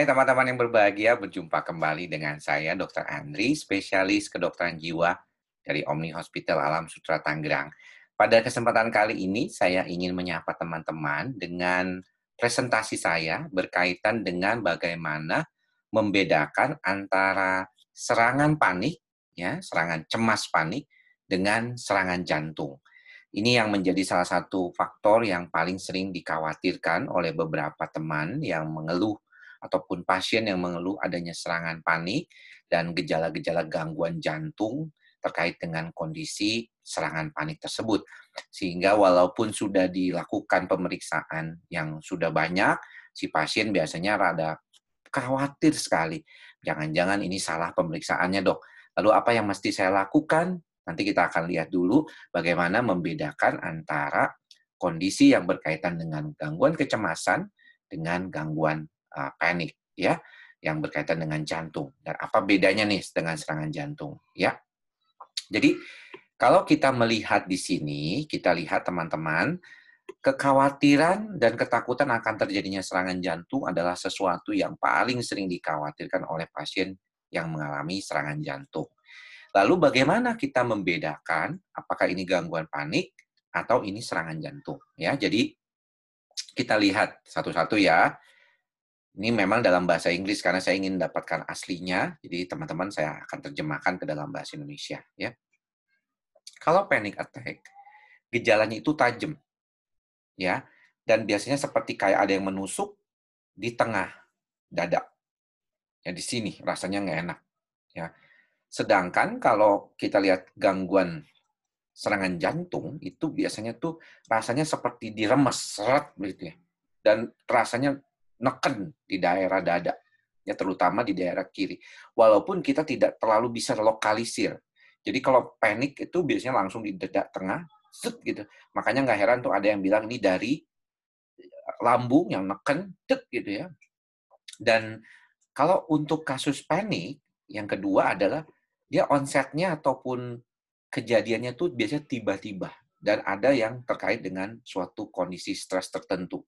Hai teman-teman yang berbahagia, berjumpa kembali dengan saya Dr. Andri, spesialis kedokteran jiwa dari Omni Hospital Alam Sutra Tangerang. Pada kesempatan kali ini saya ingin menyapa teman-teman dengan presentasi saya berkaitan dengan bagaimana membedakan antara serangan panik ya, serangan cemas panik dengan serangan jantung. Ini yang menjadi salah satu faktor yang paling sering dikhawatirkan oleh beberapa teman yang mengeluh ataupun pasien yang mengeluh adanya serangan panik dan gejala-gejala gangguan jantung terkait dengan kondisi serangan panik tersebut. Sehingga walaupun sudah dilakukan pemeriksaan yang sudah banyak, si pasien biasanya rada khawatir sekali. Jangan-jangan ini salah pemeriksaannya dok. Lalu apa yang mesti saya lakukan? Nanti kita akan lihat dulu bagaimana membedakan antara kondisi yang berkaitan dengan gangguan kecemasan dengan gangguan uh, panik ya yang berkaitan dengan jantung dan apa bedanya nih dengan serangan jantung ya. Jadi kalau kita melihat di sini, kita lihat teman-teman, kekhawatiran dan ketakutan akan terjadinya serangan jantung adalah sesuatu yang paling sering dikhawatirkan oleh pasien yang mengalami serangan jantung. Lalu bagaimana kita membedakan apakah ini gangguan panik atau ini serangan jantung ya. Jadi kita lihat satu-satu ya. Ini memang dalam bahasa Inggris karena saya ingin dapatkan aslinya. Jadi teman-teman saya akan terjemahkan ke dalam bahasa Indonesia ya. Kalau panic attack, gejalanya itu tajam. Ya. Dan biasanya seperti kayak ada yang menusuk di tengah dada. Ya di sini rasanya nggak enak. Ya. Sedangkan kalau kita lihat gangguan serangan jantung itu biasanya tuh rasanya seperti diremes seret begitu ya. Dan rasanya neken di daerah dada, ya terutama di daerah kiri. Walaupun kita tidak terlalu bisa lokalisir. Jadi kalau panik itu biasanya langsung di dada tengah, set gitu. Makanya nggak heran tuh ada yang bilang ini dari lambung yang neken, tek gitu ya. Dan kalau untuk kasus panik, yang kedua adalah dia onsetnya ataupun kejadiannya tuh biasanya tiba-tiba dan ada yang terkait dengan suatu kondisi stres tertentu.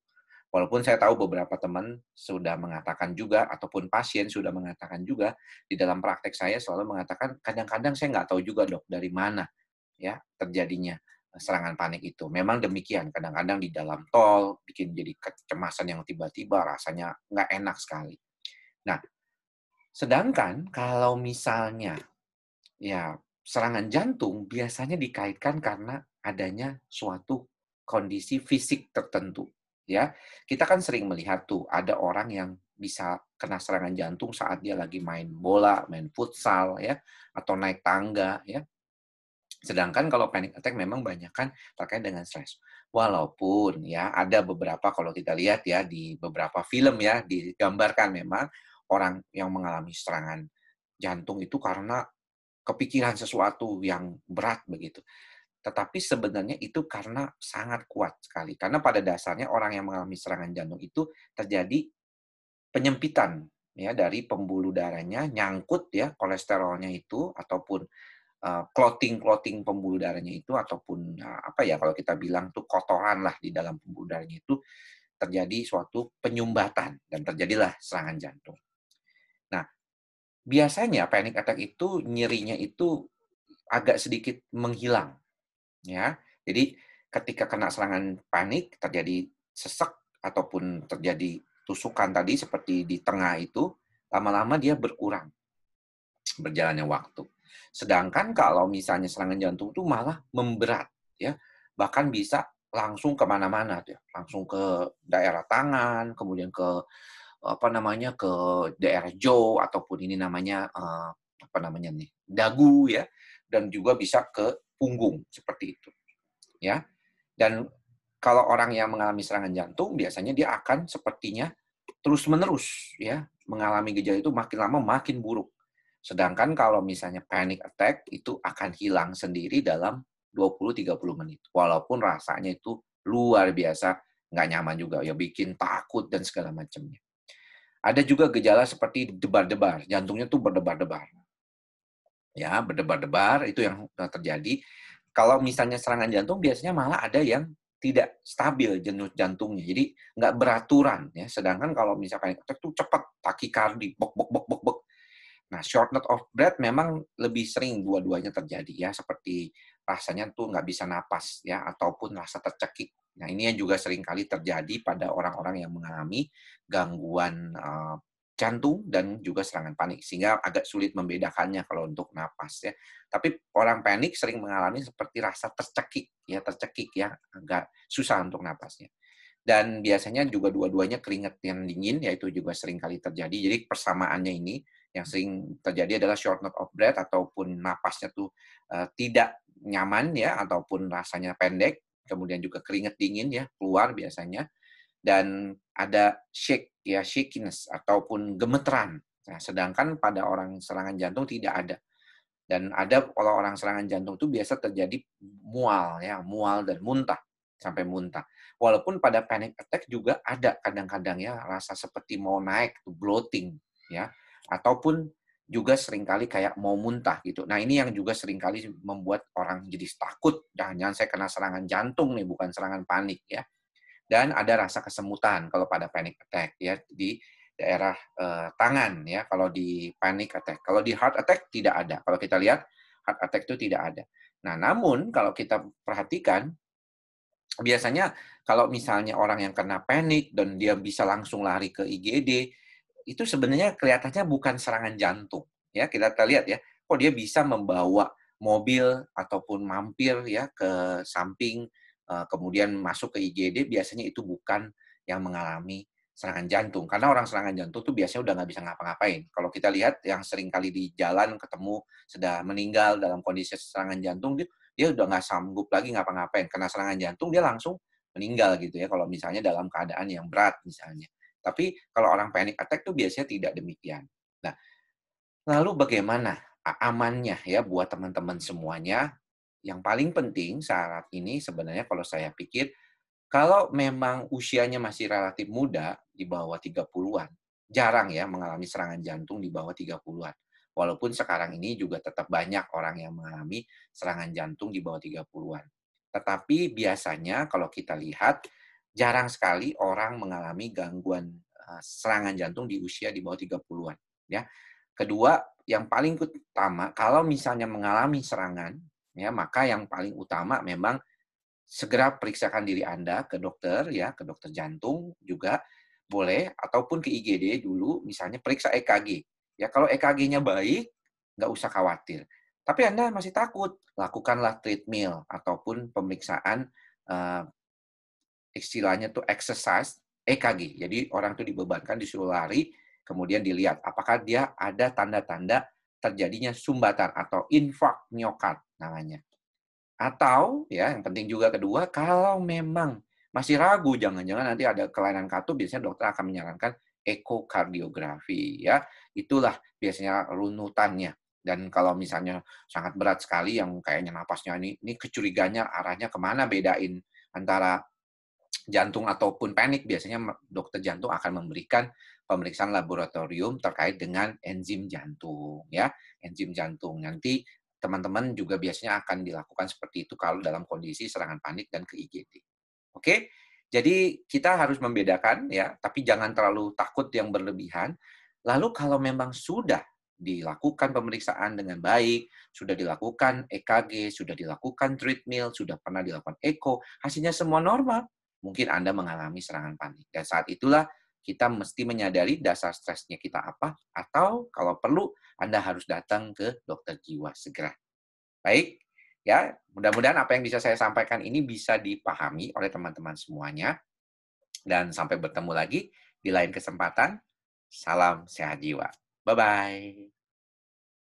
Walaupun saya tahu beberapa teman sudah mengatakan juga, ataupun pasien sudah mengatakan juga, di dalam praktek saya selalu mengatakan, kadang-kadang saya nggak tahu juga dok, dari mana ya terjadinya serangan panik itu. Memang demikian, kadang-kadang di dalam tol, bikin jadi kecemasan yang tiba-tiba, rasanya nggak enak sekali. Nah, sedangkan kalau misalnya ya serangan jantung biasanya dikaitkan karena adanya suatu kondisi fisik tertentu ya kita kan sering melihat tuh ada orang yang bisa kena serangan jantung saat dia lagi main bola, main futsal ya atau naik tangga ya. Sedangkan kalau panic attack memang banyak kan terkait dengan stres. Walaupun ya ada beberapa kalau kita lihat ya di beberapa film ya digambarkan memang orang yang mengalami serangan jantung itu karena kepikiran sesuatu yang berat begitu. Tetapi sebenarnya itu karena sangat kuat sekali. Karena pada dasarnya orang yang mengalami serangan jantung itu terjadi penyempitan ya dari pembuluh darahnya nyangkut ya kolesterolnya itu ataupun uh, clotting clotting pembuluh darahnya itu ataupun uh, apa ya kalau kita bilang tuh kotoran lah di dalam pembuluh darahnya itu terjadi suatu penyumbatan dan terjadilah serangan jantung. Nah, biasanya panic attack itu nyerinya itu agak sedikit menghilang ya. Jadi ketika kena serangan panik terjadi sesek ataupun terjadi tusukan tadi seperti di tengah itu, lama-lama dia berkurang berjalannya waktu. Sedangkan kalau misalnya serangan jantung itu malah memberat, ya bahkan bisa langsung ke mana-mana, ya. langsung ke daerah tangan, kemudian ke apa namanya ke daerah jaw ataupun ini namanya uh, apa namanya nih dagu ya, dan juga bisa ke punggung seperti itu. Ya. Dan kalau orang yang mengalami serangan jantung biasanya dia akan sepertinya terus-menerus ya mengalami gejala itu makin lama makin buruk. Sedangkan kalau misalnya panic attack itu akan hilang sendiri dalam 20-30 menit. Walaupun rasanya itu luar biasa, nggak nyaman juga, ya bikin takut dan segala macamnya. Ada juga gejala seperti debar-debar, jantungnya tuh berdebar-debar ya berdebar-debar itu yang terjadi. Kalau misalnya serangan jantung biasanya malah ada yang tidak stabil jenuh jantungnya. Jadi nggak beraturan ya. Sedangkan kalau misalkan itu cepat takikardi, bok bok bok bok bok. Nah, shortness of breath memang lebih sering dua-duanya terjadi ya, seperti rasanya tuh nggak bisa napas ya, ataupun rasa tercekik. Nah, ini yang juga sering kali terjadi pada orang-orang yang mengalami gangguan uh, jantung dan juga serangan panik sehingga agak sulit membedakannya kalau untuk napas ya. Tapi orang panik sering mengalami seperti rasa tercekik ya, tercekik ya, agak susah untuk napasnya. Dan biasanya juga dua-duanya keringat yang dingin yaitu juga sering kali terjadi. Jadi persamaannya ini yang sering terjadi adalah shortness of breath ataupun napasnya tuh uh, tidak nyaman ya ataupun rasanya pendek, kemudian juga keringat dingin ya keluar biasanya dan ada shake ya shakiness ataupun gemeteran. Nah, sedangkan pada orang serangan jantung tidak ada. Dan ada kalau orang serangan jantung itu biasa terjadi mual ya, mual dan muntah sampai muntah. Walaupun pada panic attack juga ada kadang-kadang ya rasa seperti mau naik bloating ya ataupun juga sering kali kayak mau muntah gitu. Nah, ini yang juga sering kali membuat orang jadi takut, jangan-jangan saya kena serangan jantung nih, bukan serangan panik ya dan ada rasa kesemutan kalau pada panic attack ya di daerah uh, tangan ya kalau di panic attack. Kalau di heart attack tidak ada. Kalau kita lihat heart attack itu tidak ada. Nah, namun kalau kita perhatikan biasanya kalau misalnya orang yang kena panik dan dia bisa langsung lari ke IGD itu sebenarnya kelihatannya bukan serangan jantung ya kita lihat ya kok dia bisa membawa mobil ataupun mampir ya ke samping Eh, kemudian masuk ke IGD, biasanya itu bukan yang mengalami serangan jantung. Karena orang serangan jantung tuh biasanya udah nggak bisa ngapa-ngapain. Kalau kita lihat yang sering kali di jalan ketemu sudah meninggal dalam kondisi serangan jantung, dia, dia udah nggak sanggup lagi ngapa-ngapain. Karena serangan jantung dia langsung meninggal gitu ya. Kalau misalnya dalam keadaan yang berat misalnya. Tapi kalau orang panic attack tuh biasanya tidak demikian. Nah, lalu bagaimana amannya ya buat teman-teman semuanya yang paling penting saat ini sebenarnya kalau saya pikir, kalau memang usianya masih relatif muda, di bawah 30-an, jarang ya mengalami serangan jantung di bawah 30-an. Walaupun sekarang ini juga tetap banyak orang yang mengalami serangan jantung di bawah 30-an. Tetapi biasanya kalau kita lihat, jarang sekali orang mengalami gangguan eh, serangan jantung di usia di bawah 30-an. Ya. Kedua, yang paling utama, kalau misalnya mengalami serangan ya maka yang paling utama memang segera periksakan diri Anda ke dokter ya, ke dokter jantung juga boleh ataupun ke IGD dulu misalnya periksa EKG. Ya kalau EKG-nya baik, nggak usah khawatir. Tapi Anda masih takut, lakukanlah treadmill ataupun pemeriksaan uh, istilahnya tuh exercise EKG. Jadi orang itu dibebankan disuruh lari, kemudian dilihat apakah dia ada tanda-tanda terjadinya sumbatan atau infark miokard namanya. Atau ya yang penting juga kedua kalau memang masih ragu jangan-jangan nanti ada kelainan katup biasanya dokter akan menyarankan ekokardiografi ya. Itulah biasanya runutannya. Dan kalau misalnya sangat berat sekali yang kayaknya napasnya ini, ini kecuriganya arahnya ke mana bedain antara jantung ataupun panik, biasanya dokter jantung akan memberikan pemeriksaan laboratorium terkait dengan enzim jantung ya enzim jantung nanti teman-teman juga biasanya akan dilakukan seperti itu kalau dalam kondisi serangan panik dan ke IGD oke? Jadi kita harus membedakan ya tapi jangan terlalu takut yang berlebihan. Lalu kalau memang sudah dilakukan pemeriksaan dengan baik, sudah dilakukan EKG, sudah dilakukan treadmill, sudah pernah dilakukan echo, hasilnya semua normal, mungkin Anda mengalami serangan panik. Dan saat itulah kita mesti menyadari dasar stresnya kita apa, atau kalau perlu Anda harus datang ke dokter jiwa segera. Baik, ya mudah-mudahan apa yang bisa saya sampaikan ini bisa dipahami oleh teman-teman semuanya. Dan sampai bertemu lagi di lain kesempatan. Salam sehat jiwa. Bye-bye.